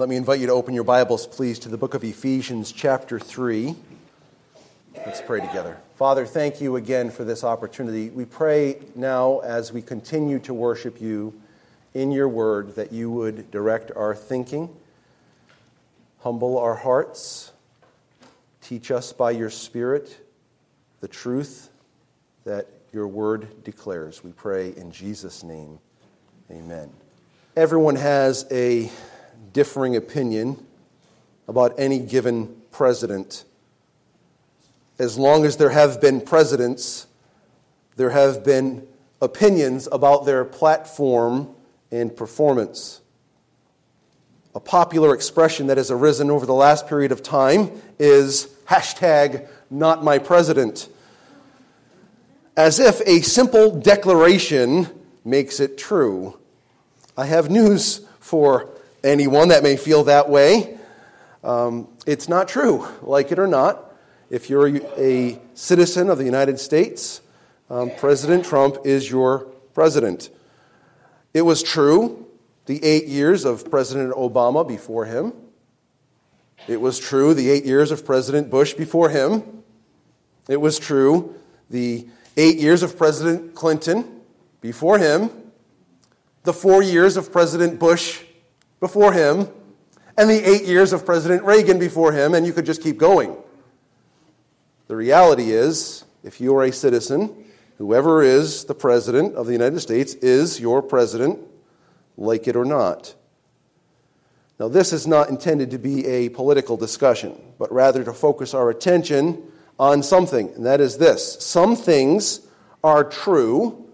Let me invite you to open your Bibles, please, to the book of Ephesians, chapter 3. Let's pray together. Father, thank you again for this opportunity. We pray now as we continue to worship you in your word that you would direct our thinking, humble our hearts, teach us by your Spirit the truth that your word declares. We pray in Jesus' name. Amen. Everyone has a differing opinion about any given president. As long as there have been presidents, there have been opinions about their platform and performance. A popular expression that has arisen over the last period of time is hashtag not my president. As if a simple declaration makes it true. I have news for anyone that may feel that way. Um, it's not true, like it or not. If you're a citizen of the United States, um, President Trump is your president. It was true the eight years of President Obama before him. It was true the eight years of President Bush before him. It was true the eight years of President Clinton before him. The four years of President Bush before him and the eight years of President Reagan before him, and you could just keep going. The reality is, if you are a citizen, whoever is the president of the United States is your president, like it or not. Now, this is not intended to be a political discussion, but rather to focus our attention on something, and that is this some things are true,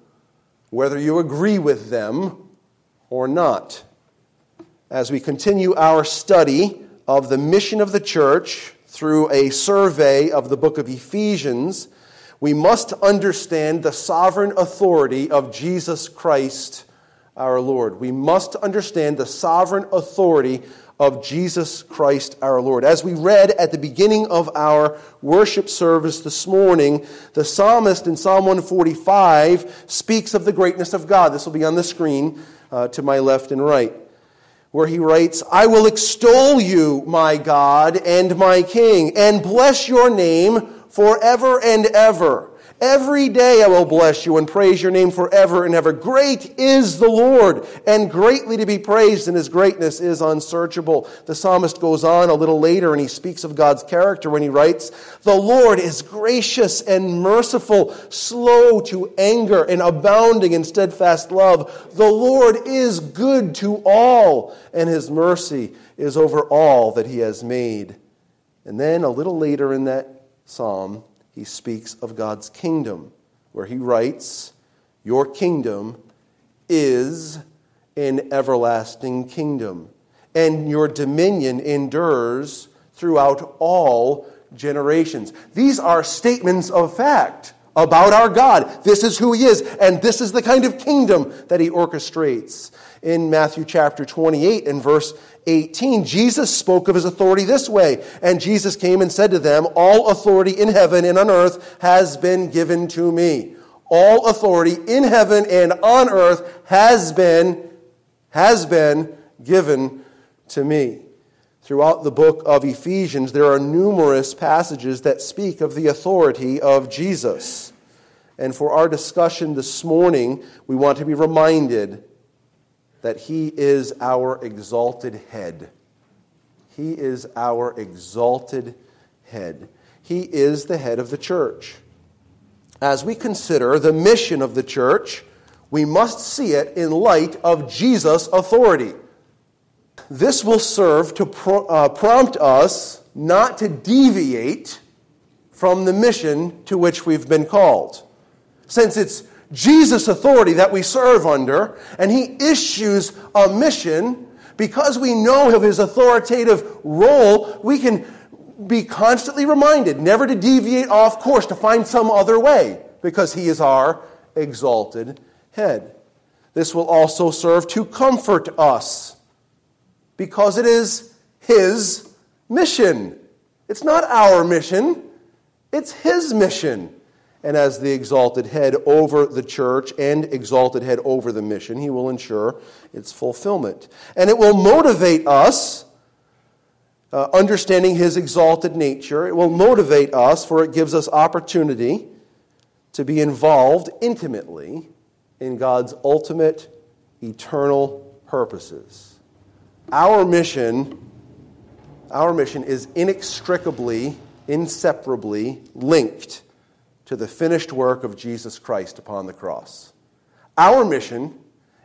whether you agree with them or not as we continue our study of the mission of the church through a survey of the book of Ephesians, we must understand the sovereign authority of Jesus Christ our Lord. We must understand the sovereign authority of Jesus Christ our Lord. As we read at the beginning of our worship service this morning, the psalmist in Psalm 145 speaks of the greatness of God. This will be on the screen uh, to my left and right where he writes, I will extol you, my God and my King, and bless your name forever and ever. Every day I will bless you and praise your name forever and ever. Great is the Lord, and greatly to be praised, and his greatness is unsearchable. The psalmist goes on a little later and he speaks of God's character when he writes, The Lord is gracious and merciful, slow to anger, and abounding in steadfast love. The Lord is good to all, and his mercy is over all that he has made. And then a little later in that psalm, he speaks of God's kingdom, where he writes, Your kingdom is an everlasting kingdom, and your dominion endures throughout all generations. These are statements of fact about our God. This is who He is, and this is the kind of kingdom that He orchestrates. In Matthew chapter 28 and verse 18, Jesus spoke of his authority this way. And Jesus came and said to them, All authority in heaven and on earth has been given to me. All authority in heaven and on earth has been, has been given to me. Throughout the book of Ephesians, there are numerous passages that speak of the authority of Jesus. And for our discussion this morning, we want to be reminded that He is our exalted head. He is our exalted head. He is the head of the church. As we consider the mission of the church, we must see it in light of Jesus' authority. This will serve to pro- uh, prompt us not to deviate from the mission to which we've been called. Since it's Jesus' authority that we serve under, and he issues a mission. Because we know of his authoritative role, we can be constantly reminded never to deviate off course, to find some other way, because he is our exalted head. This will also serve to comfort us, because it is his mission. It's not our mission, it's his mission and as the exalted head over the church and exalted head over the mission, he will ensure its fulfillment. And it will motivate us uh, understanding his exalted nature. It will motivate us, for it gives us opportunity to be involved intimately in God's ultimate, eternal purposes. Our mission, our mission is inextricably, inseparably linked to the finished work of Jesus Christ upon the cross. Our mission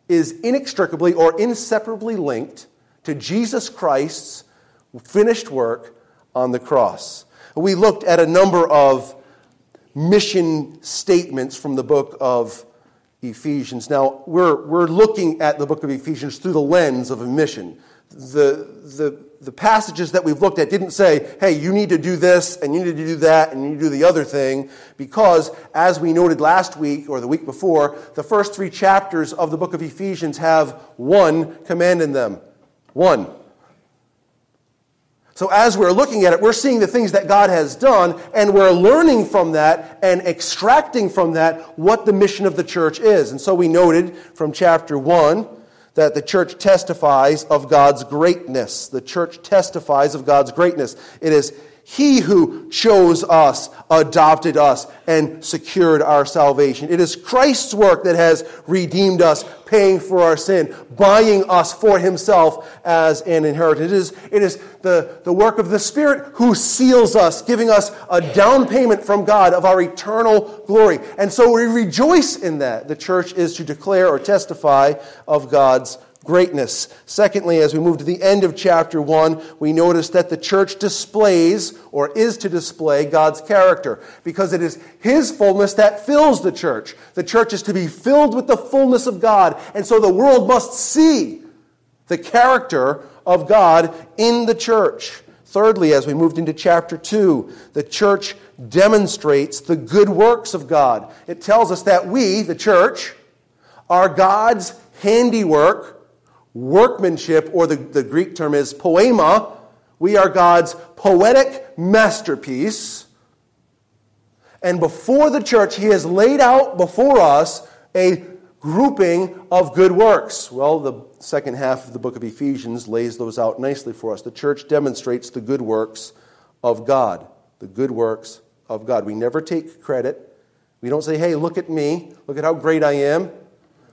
is inextricably or inseparably linked to Jesus Christ's finished work on the cross. We looked at a number of mission statements from the book of Ephesians. Now, we're, we're looking at the book of Ephesians through the lens of a mission. The, the, the passages that we've looked at didn't say, hey, you need to do this, and you need to do that, and you need to do the other thing, because, as we noted last week or the week before, the first three chapters of the book of Ephesians have one command in them. One. So, as we're looking at it, we're seeing the things that God has done, and we're learning from that and extracting from that what the mission of the church is. And so, we noted from chapter 1 that the church testifies of God's greatness. The church testifies of God's greatness. It is he who chose us, adopted us, and secured our salvation. It is Christ's work that has redeemed us, paying for our sin, buying us for himself as an inheritance. It is, it is the, the work of the Spirit who seals us, giving us a down payment from God of our eternal glory. And so we rejoice in that. The church is to declare or testify of God's greatness. Secondly, as we move to the end of chapter 1, we notice that the church displays or is to display God's character because it is His fullness that fills the church. The church is to be filled with the fullness of God, and so the world must see the character of God in the church. Thirdly, as we moved into chapter 2, the church demonstrates the good works of God. It tells us that we, the church, are God's handiwork workmanship, or the, the Greek term is poiema. We are God's poetic masterpiece. And before the church, He has laid out before us a grouping of good works. Well, the second half of the book of Ephesians lays those out nicely for us. The church demonstrates the good works of God. The good works of God. We never take credit. We don't say, hey, look at me. Look at how great I am.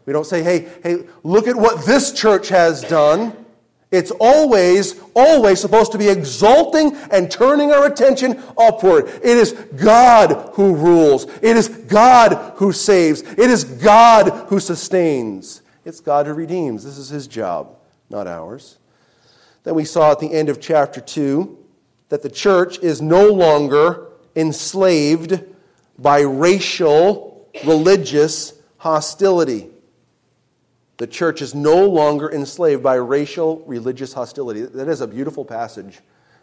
We don't say, hey, hey, look at what this church has done. It's always, always supposed to be exalting and turning our attention upward. It is God who rules. It is God who saves. It is God who sustains. It's God who redeems. This is his job, not ours. Then we saw at the end of chapter 2 that the church is no longer enslaved by racial, religious hostility. The church is no longer enslaved by racial, religious hostility. That is a beautiful passage.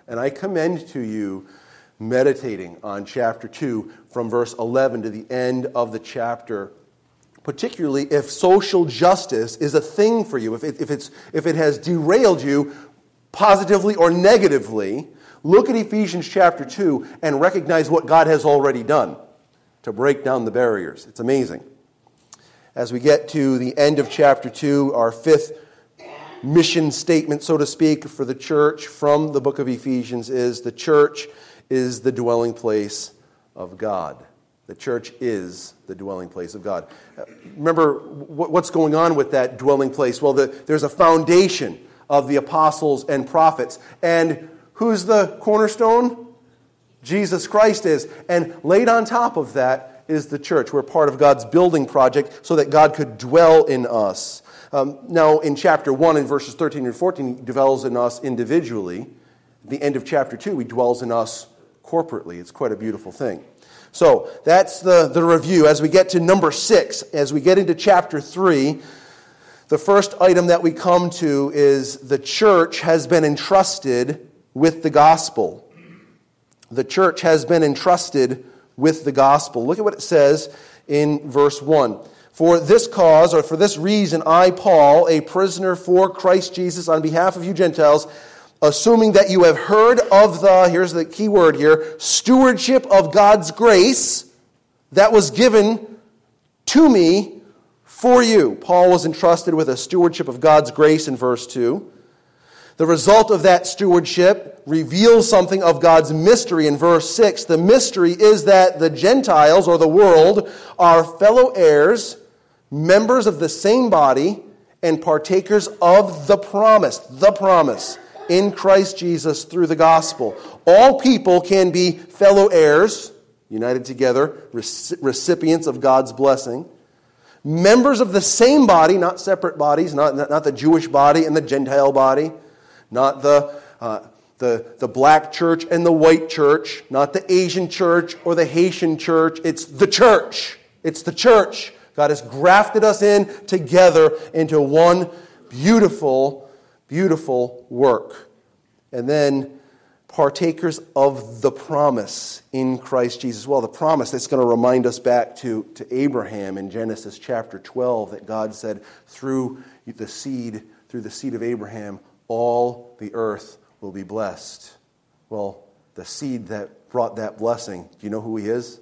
And I commend to you meditating on chapter 2 from verse 11 to the end of the chapter, particularly if social justice is a thing for you, if it, if it's, if it has derailed you positively or negatively. Look at Ephesians chapter 2 and recognize what God has already done to break down the barriers. It's amazing as we get to the end of chapter 2, our fifth mission statement, so to speak, for the church from the book of Ephesians is the church is the dwelling place of God. The church is the dwelling place of God. Remember what's going on with that dwelling place? Well, the, there's a foundation of the apostles and prophets. And who's the cornerstone? Jesus Christ is. And laid on top of that is the church. We're part of God's building project so that God could dwell in us. Um, now, in chapter 1, in verses 13 and 14, He dwells in us individually. At the end of chapter 2, He dwells in us corporately. It's quite a beautiful thing. So, that's the, the review. As we get to number 6, as we get into chapter 3, the first item that we come to is the church has been entrusted with the gospel. The church has been entrusted with the gospel. Look at what it says in verse 1. For this cause, or for this reason, I, Paul, a prisoner for Christ Jesus, on behalf of you Gentiles, assuming that you have heard of the, here's the key word here, stewardship of God's grace that was given to me for you. Paul was entrusted with a stewardship of God's grace in verse 2. The result of that stewardship reveals something of God's mystery in verse 6. The mystery is that the Gentiles, or the world, are fellow heirs, members of the same body, and partakers of the promise, the promise, in Christ Jesus through the gospel. All people can be fellow heirs, united together, recipients of God's blessing members of the same body, not separate bodies, not, not, the Jewish body and the Gentile body, not the, uh, the, the black church and the white church, not the Asian church or the Haitian church. It's the church. It's the church. God has grafted us in together into one beautiful, beautiful work. And then partakers of the promise in Christ Jesus. Well, the promise that's going to remind us back to, to Abraham in Genesis chapter 12 that God said, through the seed, through the seed of Abraham, all the earth will be blessed. Well, the seed that brought that blessing, do you know who he is?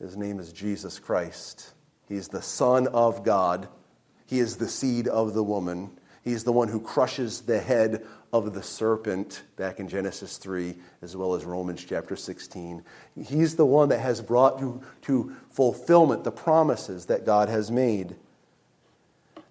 His name is Jesus Christ. He's the Son of God. He is the seed of the woman. He's the one who crushes the head of the serpent back in Genesis 3, as well as Romans chapter 16. He's the one that has brought to, to fulfillment the promises that God has made.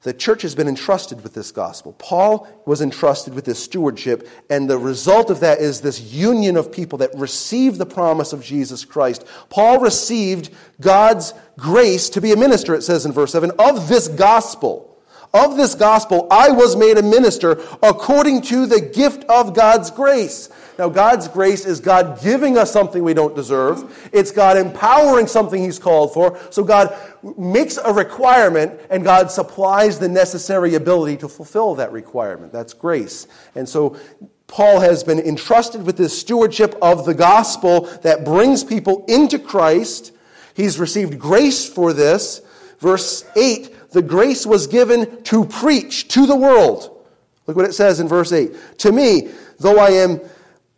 The church has been entrusted with this gospel. Paul was entrusted with this stewardship, and the result of that is this union of people that receive the promise of Jesus Christ. Paul received God's grace to be a minister, it says in verse 7, of this gospel. Of this gospel, I was made a minister according to the gift of God's grace. Now, God's grace is God giving us something we don't deserve. It's God empowering something He's called for. So God makes a requirement and God supplies the necessary ability to fulfill that requirement. That's grace. And so Paul has been entrusted with this stewardship of the gospel that brings people into Christ. He's received grace for this. Verse 8 the grace was given to preach to the world. Look what it says in verse 8. To me, though I am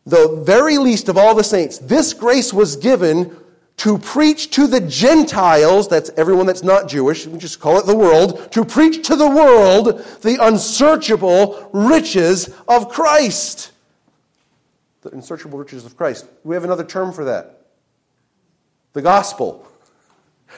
the very least of all the saints, this grace was given to preach to the Gentiles, that's everyone that's not Jewish, we just call it the world, to preach to the world the unsearchable riches of Christ. The unsearchable riches of Christ. We have another term for that the gospel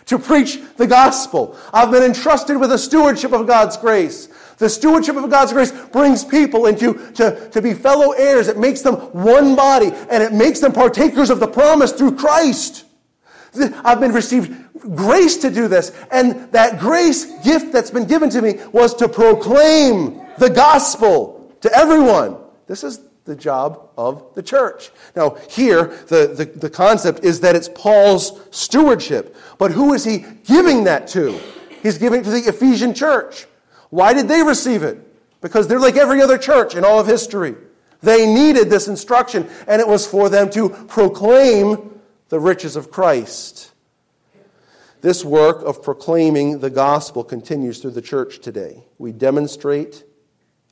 to preach the gospel. I've been entrusted with the stewardship of God's grace. The stewardship of God's grace brings people into to, to be fellow heirs. It makes them one body, and it makes them partakers of the promise through Christ. I've been received grace to do this, and that grace gift that's been given to me was to proclaim the gospel to everyone. This is the job of the church. Now, here, the, the, the, concept is that it's Paul's stewardship. But who is he giving that to? He's giving it to the Ephesian church. Why did they receive it? Because they're like every other church in all of history. They needed this instruction, and it was for them to proclaim the riches of Christ. This work of proclaiming the gospel continues through the church today. We demonstrate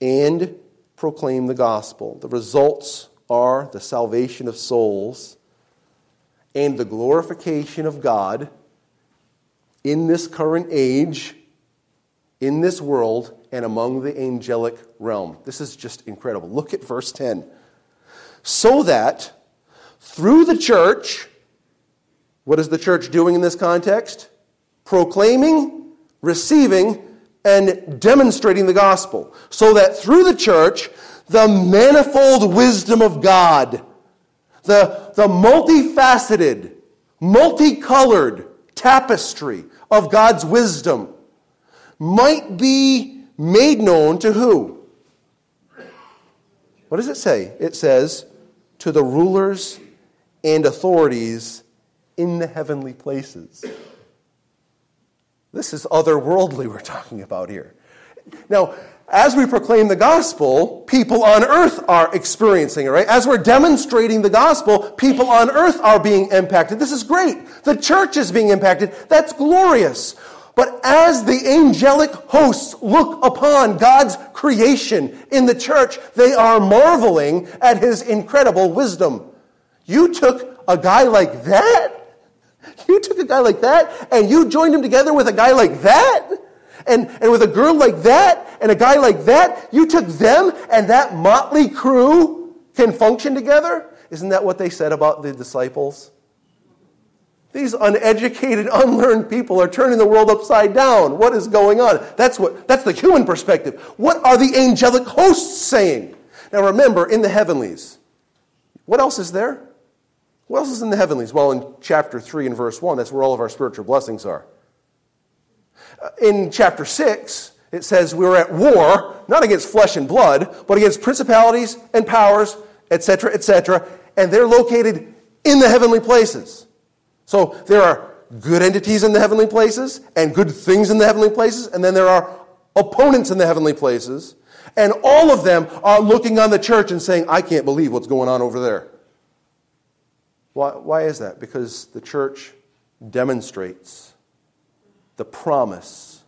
and proclaim the gospel. The results are the salvation of souls and the glorification of God in this current age, in this world, and among the angelic realm. This is just incredible. Look at verse 10. So that through the church, what is the church doing in this context? Proclaiming, receiving, and demonstrating the gospel, so that through the church, the manifold wisdom of God, the, the multifaceted, multicolored tapestry of God's wisdom might be made known to who? What does it say? It says, to the rulers and authorities in the heavenly places. This is otherworldly we're talking about here. Now, as we proclaim the gospel, people on earth are experiencing it, right? As we're demonstrating the gospel, people on earth are being impacted. This is great. The church is being impacted. That's glorious. But as the angelic hosts look upon God's creation in the church, they are marveling at his incredible wisdom. You took a guy like that you took a guy like that and you joined him together with a guy like that? And, and with a girl like that and a guy like that, you took them and that motley crew can function together? Isn't that what they said about the disciples? These uneducated, unlearned people are turning the world upside down. What is going on? That's, what, that's the human perspective. What are the angelic hosts saying? Now remember, in the heavenlies, what else is there? What else is in the heavenlies? Well, in chapter 3 and verse 1, that's where all of our spiritual blessings are. Uh, in chapter 6, it says we are at war, not against flesh and blood, but against principalities and powers, etc., etc., and they're located in the heavenly places. So there are good entities in the heavenly places and good things in the heavenly places, and then there are opponents in the heavenly places. And all of them are looking on the church and saying, I can't believe what's going on over there. Why, why is that? Because the church demonstrates the promise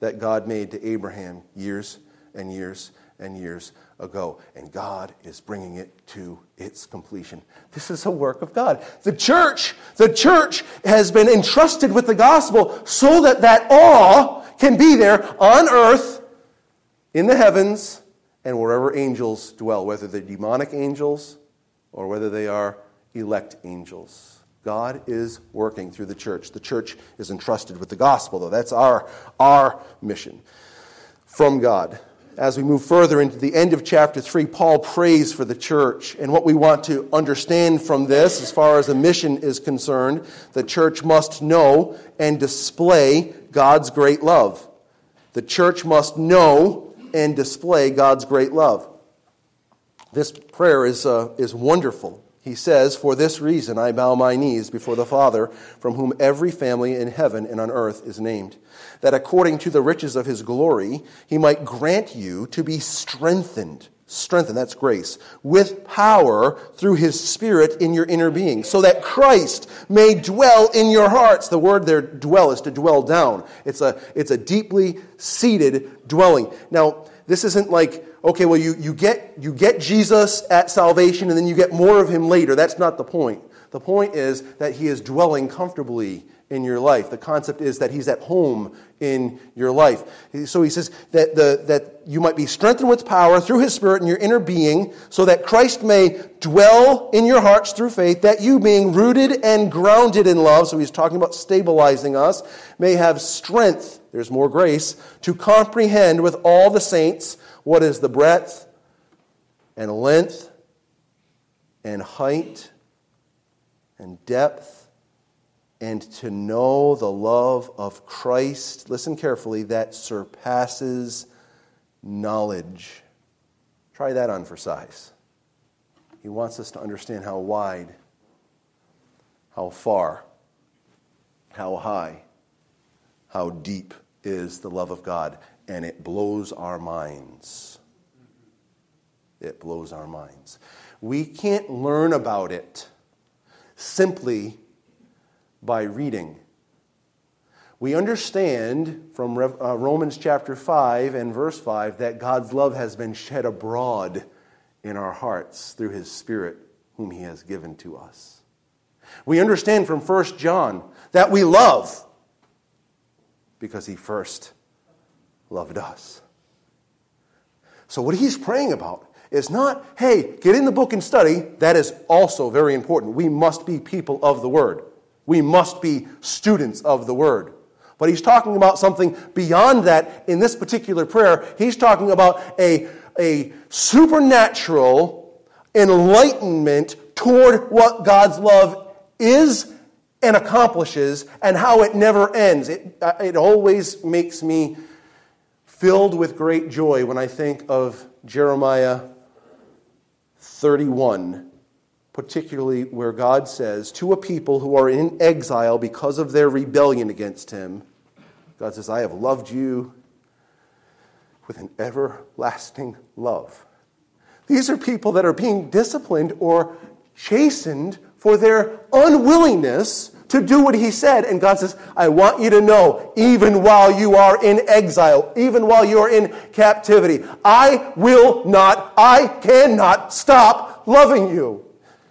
that God made to Abraham years and years and years ago, and God is bringing it to its completion. This is a work of God. The church, the church has been entrusted with the gospel so that that awe can be there on earth, in the heavens, and wherever angels dwell, whether they're demonic angels or whether they are elect angels. God is working through the church. The church is entrusted with the gospel, though. That's our, our mission from God as we move further into the end of chapter 3, Paul prays for the church. And what we want to understand from this, as far as the mission is concerned, the church must know and display God's great love. The church must know and display God's great love. This prayer is, uh, is wonderful. He says, For this reason I bow my knees before the Father, from whom every family in heaven and on earth is named that according to the riches of his glory, he might grant you to be strengthened. Strengthened, that's grace, with power through his Spirit in your inner being, so that Christ may dwell in your hearts. The word there, dwell, is to dwell down. It's a, it's a deeply seated dwelling. Now, this isn't like, okay, well, you, you, get, you get Jesus at salvation and then you get more of him later. That's not the point. The point is that he is dwelling comfortably in your life. The concept is that he's at home in your life. So he says that, the, that you might be strengthened with power through his spirit in your inner being, so that Christ may dwell in your hearts through faith, that you, being rooted and grounded in love, so he's talking about stabilizing us, may have strength, there's more grace, to comprehend with all the saints what is the breadth and length and height and depth and to know the love of Christ, listen carefully, that surpasses knowledge. Try that on for size. He wants us to understand how wide, how far, how high, how deep is the love of God. And it blows our minds. It blows our minds. We can't learn about it simply by reading. We understand from uh, Romans chapter 5 and verse 5 that God's love has been shed abroad in our hearts through his Spirit, whom he has given to us. We understand from 1 John that we love because he first loved us. So, what he's praying about is not, hey, get in the book and study. That is also very important. We must be people of the Word. We must be students of the Word. But he's talking about something beyond that in this particular prayer. He's talking about a, a supernatural enlightenment toward what God's love is and accomplishes and how it never ends. It, uh, it always makes me filled with great joy when I think of Jeremiah 31 particularly where God says to a people who are in exile because of their rebellion against Him, God says, I have loved you with an everlasting love. These are people that are being disciplined or chastened for their unwillingness to do what he said. And God says, I want you to know, even while you are in exile, even while you are in captivity, I will not, I cannot stop loving you.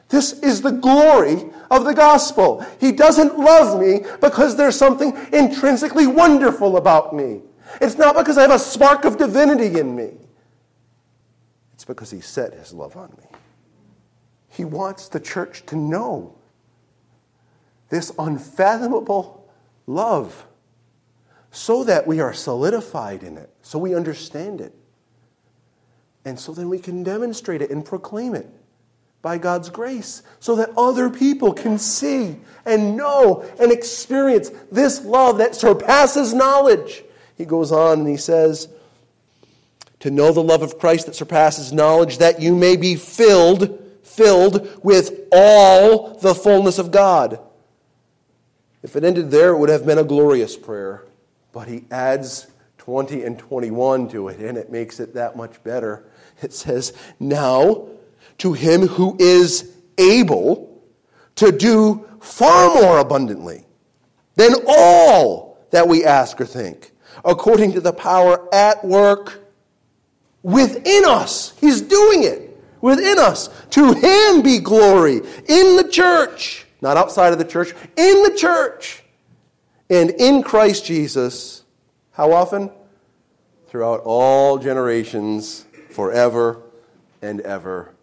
This is the glory of the gospel. He doesn't love me because there's something intrinsically wonderful about me. It's not because I have a spark of divinity in me. It's because he set his love on me. He wants the church to know this unfathomable love so that we are solidified in it, so we understand it, and so then we can demonstrate it and proclaim it by God's grace so that other people can see and know and experience this love that surpasses knowledge. He goes on and he says, To know the love of Christ that surpasses knowledge, that you may be filled, filled with all the fullness of God. If it ended there, it would have been a glorious prayer. But he adds 20 and 21 to it, and it makes it that much better. It says, Now, to him who is able to do far more abundantly than all that we ask or think, according to the power at work within us. He's doing it within us. To him be glory in the church, not outside of the church, in the church, and in Christ Jesus. How often? Throughout all generations, forever and ever.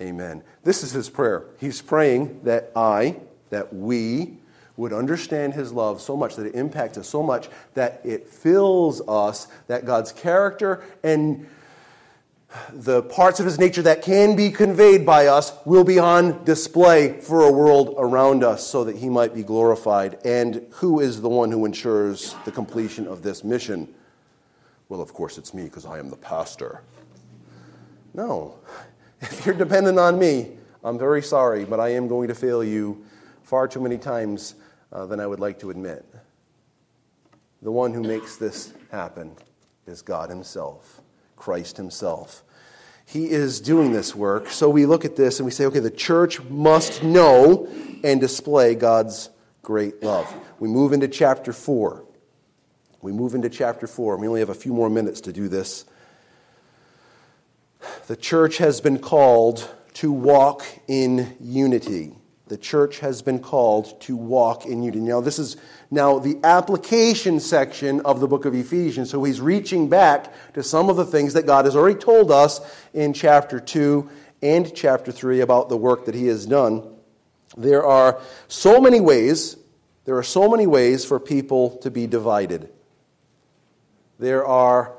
Amen. This is his prayer. He's praying that I, that we, would understand his love so much, that it impacts us so much, that it fills us, that God's character and the parts of his nature that can be conveyed by us will be on display for a world around us so that he might be glorified. And who is the one who ensures the completion of this mission? Well, of course, it's me because I am the pastor. No, if you're dependent on me, I'm very sorry, but I am going to fail you far too many times uh, than I would like to admit. The one who makes this happen is God Himself, Christ Himself. He is doing this work. So we look at this and we say, okay, the church must know and display God's great love. We move into chapter 4. We move into chapter 4. We only have a few more minutes to do this. The church has been called to walk in unity. The church has been called to walk in unity. Now, this is now the application section of the book of Ephesians. So he's reaching back to some of the things that God has already told us in chapter 2 and chapter 3 about the work that he has done. There are so many ways, there are so many ways for people to be divided. There are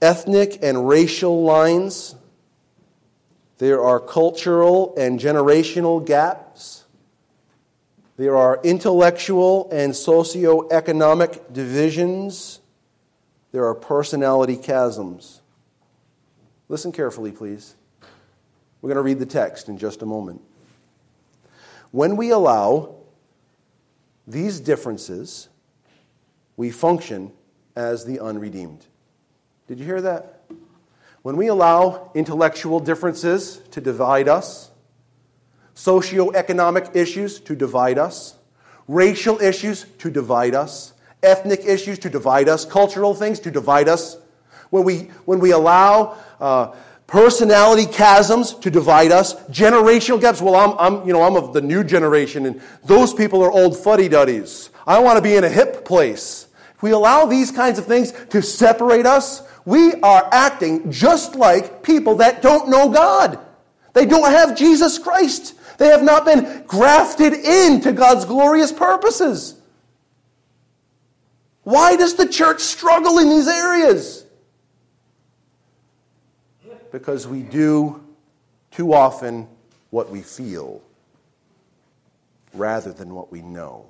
ethnic and racial lines. There are cultural and generational gaps. There are intellectual and socioeconomic divisions. There are personality chasms. Listen carefully, please. We're going to read the text in just a moment. When we allow these differences, we function as the unredeemed. Did you hear that? When we allow intellectual differences to divide us, socioeconomic issues to divide us, racial issues to divide us, ethnic issues to divide us, cultural things to divide us, when we, when we allow uh, personality chasms to divide us, generational gaps. Well, I'm, I'm, you know, I'm of the new generation, and those people are old fuddy duddies. I want to be in a hip place. If we allow these kinds of things to separate us, we are acting just like people that don't know God. They don't have Jesus Christ. They have not been grafted into God's glorious purposes. Why does the church struggle in these areas? Because we do too often what we feel rather than what we know.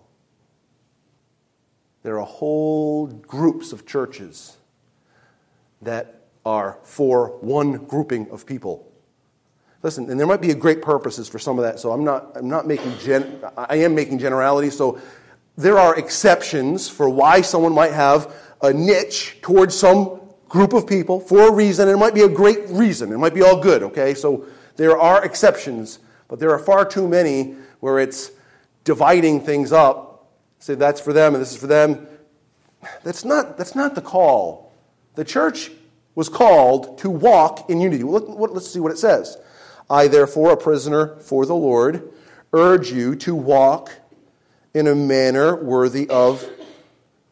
There are whole groups of churches that are for one grouping of people. Listen, and there might be great purposes for some of that, so I'm not, I'm not making, gen, I am making generalities, so there are exceptions for why someone might have a niche towards some group of people for a reason, and it might be a great reason. It might be all good, okay? So there are exceptions, but there are far too many where it's dividing things up. Say that's for them and this is for them. That's not, that's not the call. The church was called to walk in unity. Let's see what it says. I, therefore, a prisoner for the Lord, urge you to walk in a manner worthy of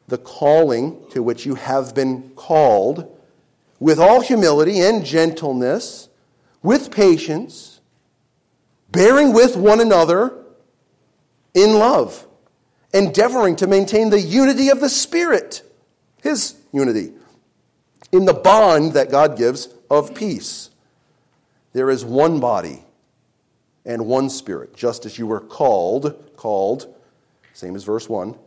the calling to which you have been called, with all humility and gentleness, with patience, bearing with one another in love, endeavoring to maintain the unity of the Spirit, His unity, in the bond that God gives of peace. There is one body and one Spirit, just as you were called, called, same as verse 1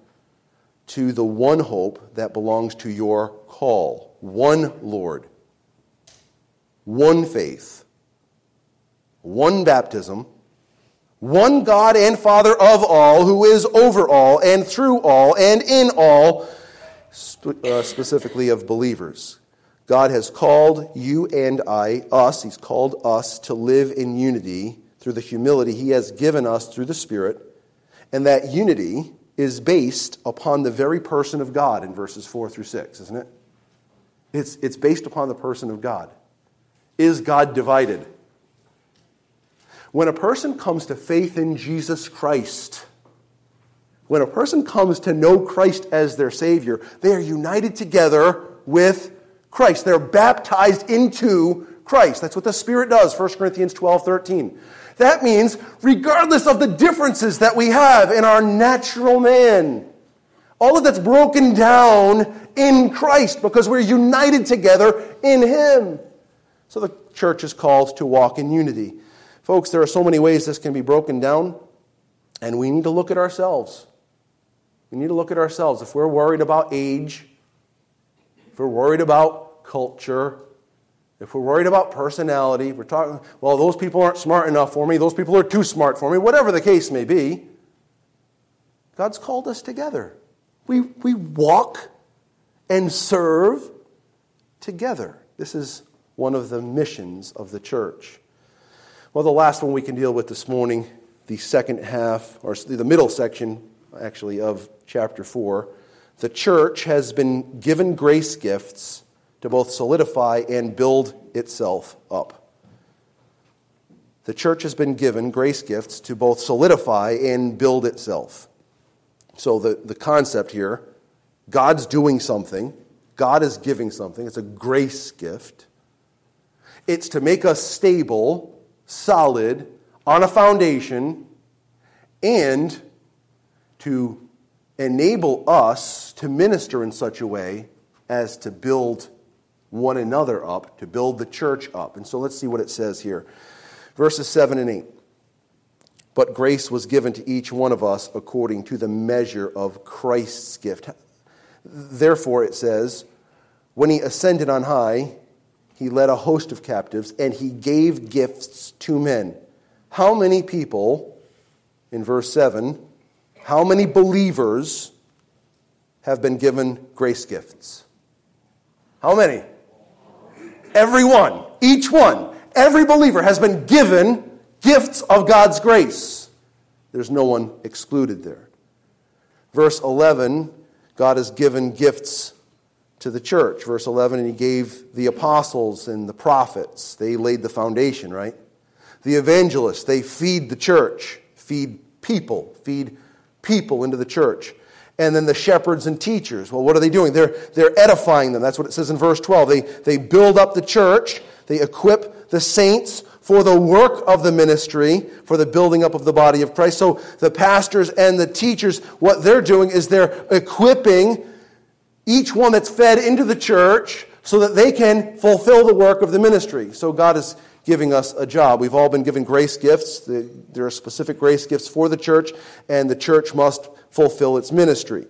to the one hope that belongs to your call one Lord, one faith, one baptism, one God and Father of all, who is over all and through all and in all, uh, specifically of believers. God has called you and I, us, He's called us to live in unity through the humility He has given us through the Spirit. And that unity is based upon the very person of God in verses 4 through 6, isn't it? It's, it's based upon the person of God. Is God divided? When a person comes to faith in Jesus Christ, when a person comes to know Christ as their Savior, they are united together with Christ. They're baptized into Christ. That's what the Spirit does, 1 Corinthians 12 13. That means, regardless of the differences that we have in our natural man, all of that's broken down in Christ because we're united together in Him. So the church is called to walk in unity. Folks, there are so many ways this can be broken down, and we need to look at ourselves. We need to look at ourselves. If we're worried about age, if we're worried about culture, if we're worried about personality, we're talking, well, those people aren't smart enough for me, those people are too smart for me, whatever the case may be, God's called us together. We, we walk and serve together. This is one of the missions of the church. Well, the last one we can deal with this morning, the second half, or the middle section, actually, of chapter 4. The church has been given grace gifts to both solidify and build itself up. The church has been given grace gifts to both solidify and build itself. So, the, the concept here God's doing something, God is giving something. It's a grace gift. It's to make us stable, solid, on a foundation, and to enable us to minister in such a way as to build one another up, to build the church up. And so let's see what it says here. Verses 7 and 8. But grace was given to each one of us according to the measure of Christ's gift. Therefore, it says, when he ascended on high, he led a host of captives and he gave gifts to men. How many people, in verse 7, how many believers have been given grace gifts? How many? Everyone, each one, every believer has been given gifts of God's grace. There's no one excluded there. Verse 11, God has given gifts to the church. Verse 11, and he gave the apostles and the prophets. They laid the foundation, right? The evangelists, they feed the church, feed people, feed people into the church and then the shepherds and teachers. Well, what are they doing? They're, they're edifying them. That's what it says in verse 12. They, they build up the church, they equip the saints for the work of the ministry, for the building up of the body of Christ. So the pastors and the teachers, what they're doing is they're equipping each one that's fed into the church so that they can fulfill the work of the ministry. So God is giving us a job. We've all been given grace gifts. There are specific grace gifts for the church, and the church must fulfill its ministry.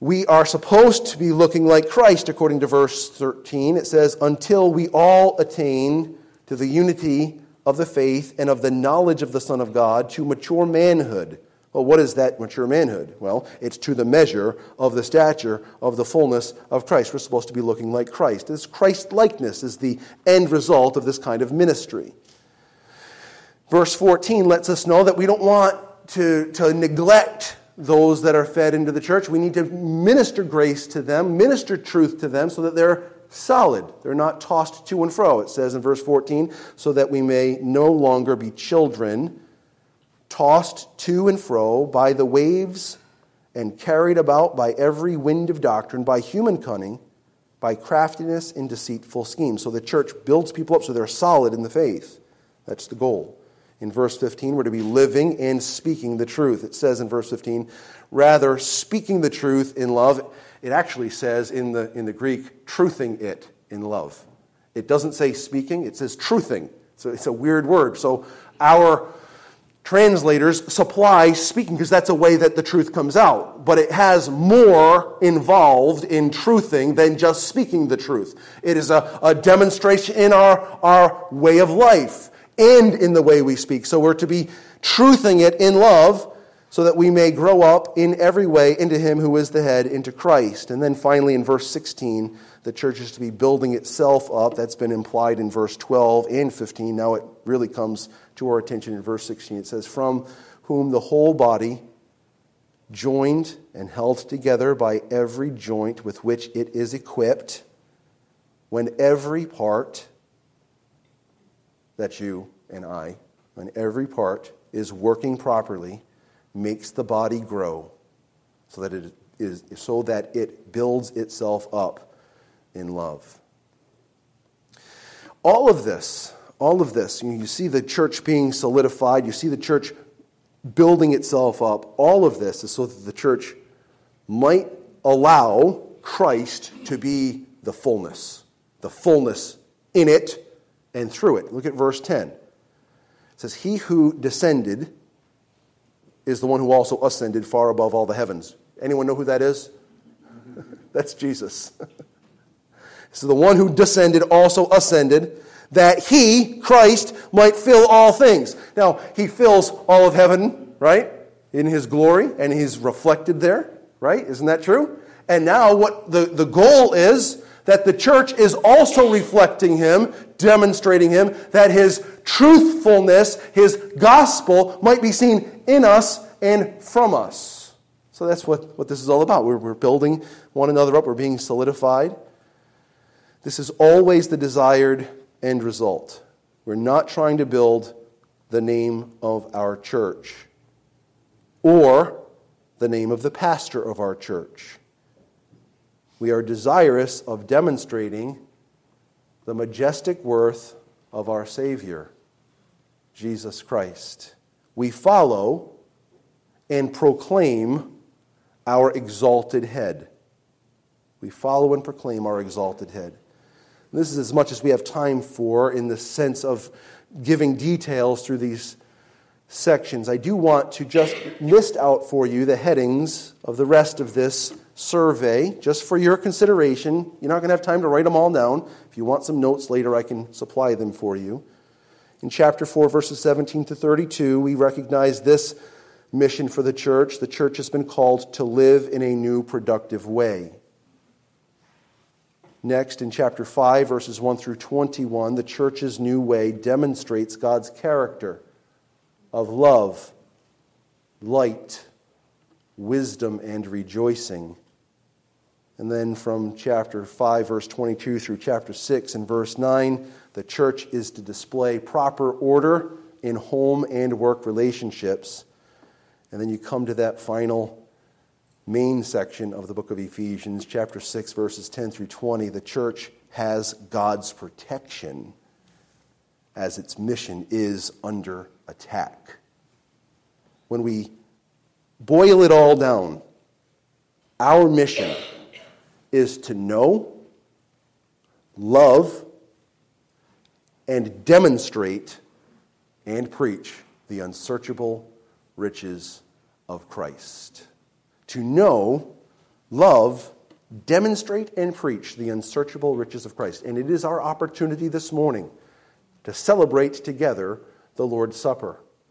We are supposed to be looking like Christ, according to verse 13. It says, until we all attain to the unity of the faith and of the knowledge of the Son of God to mature manhood. Well, what is that mature manhood? Well, it's to the measure of the stature of the fullness of Christ. We're supposed to be looking like Christ. This Christ likeness is the end result of this kind of ministry. Verse 14 lets us know that we don't want to, to neglect those that are fed into the church. We need to minister grace to them, minister truth to them so that they're solid. They're not tossed to and fro. It says in verse 14, so that we may no longer be children, tossed to and fro by the waves and carried about by every wind of doctrine, by human cunning, by craftiness and deceitful schemes. So the church builds people up so they're solid in the faith. That's the goal. In verse 15, we're to be living and speaking the truth. It says in verse 15, rather speaking the truth in love. It actually says in the, in the Greek, truthing it in love. It doesn't say speaking, it says truthing. So it's a weird word. So our translators supply speaking because that's a way that the truth comes out. But it has more involved in truthing than just speaking the truth. It is a, a demonstration in our, our way of life and in the way we speak. So we're to be truthing it in love so that we may grow up in every way into Him who is the head, into Christ. And then finally, in verse 16, the church is to be building itself up. That's been implied in verse 12 and 15. Now it really comes to our attention in verse 16. It says, From whom the whole body, joined and held together by every joint with which it is equipped, when every part, that's you and I, when every part is working properly, makes the body grow so that it is so that it builds itself up in love. All of this, all of this, you see the church being solidified, you see the church building itself up. All of this is so that the church might allow Christ to be the fullness, the fullness in it and through it. Look at verse 10. It says, He who descended is the one who also ascended far above all the heavens. Anyone know who that is? That's Jesus. so the one who descended also ascended, that he, Christ, might fill all things. Now, he fills all of heaven, right? In his glory, and he's reflected there, right? Isn't that true? And now, what the, the goal is that the church is also reflecting him, demonstrating him, that his truthfulness, his gospel, might be seen in us and from us. So that's what, what this is all about. We're, we're building one another up, we're being solidified. This is always the desired end result. We're not trying to build the name of our church or the name of the pastor of our church. We are desirous of demonstrating the majestic worth of our Savior, Jesus Christ. We follow and proclaim our exalted head. We follow and proclaim our exalted head. This is as much as we have time for in the sense of giving details through these sections. I do want to just list out for you the headings of the rest of this survey, just for your consideration. You're not going to have time to write them all down. If you want some notes later, I can supply them for you. In chapter 4, verses 17 to 32, we recognize this mission for the church. The church has been called to live in a new, productive way. Next, in chapter 5, verses 1 through 21, the church's new way demonstrates God's character of love, light, wisdom, and rejoicing. And then from chapter 5, verse 22 through chapter 6 and verse 9, the church is to display proper order in home and work relationships. And then you come to that final main section of the book of Ephesians, chapter 6, verses 10 through 20. The church has God's protection as its mission is under attack. When we boil it all down, our mission is to know, love, and demonstrate and preach the unsearchable riches of Christ. To know, love, demonstrate, and preach the unsearchable riches of Christ. And it is our opportunity this morning to celebrate together the Lord's Supper.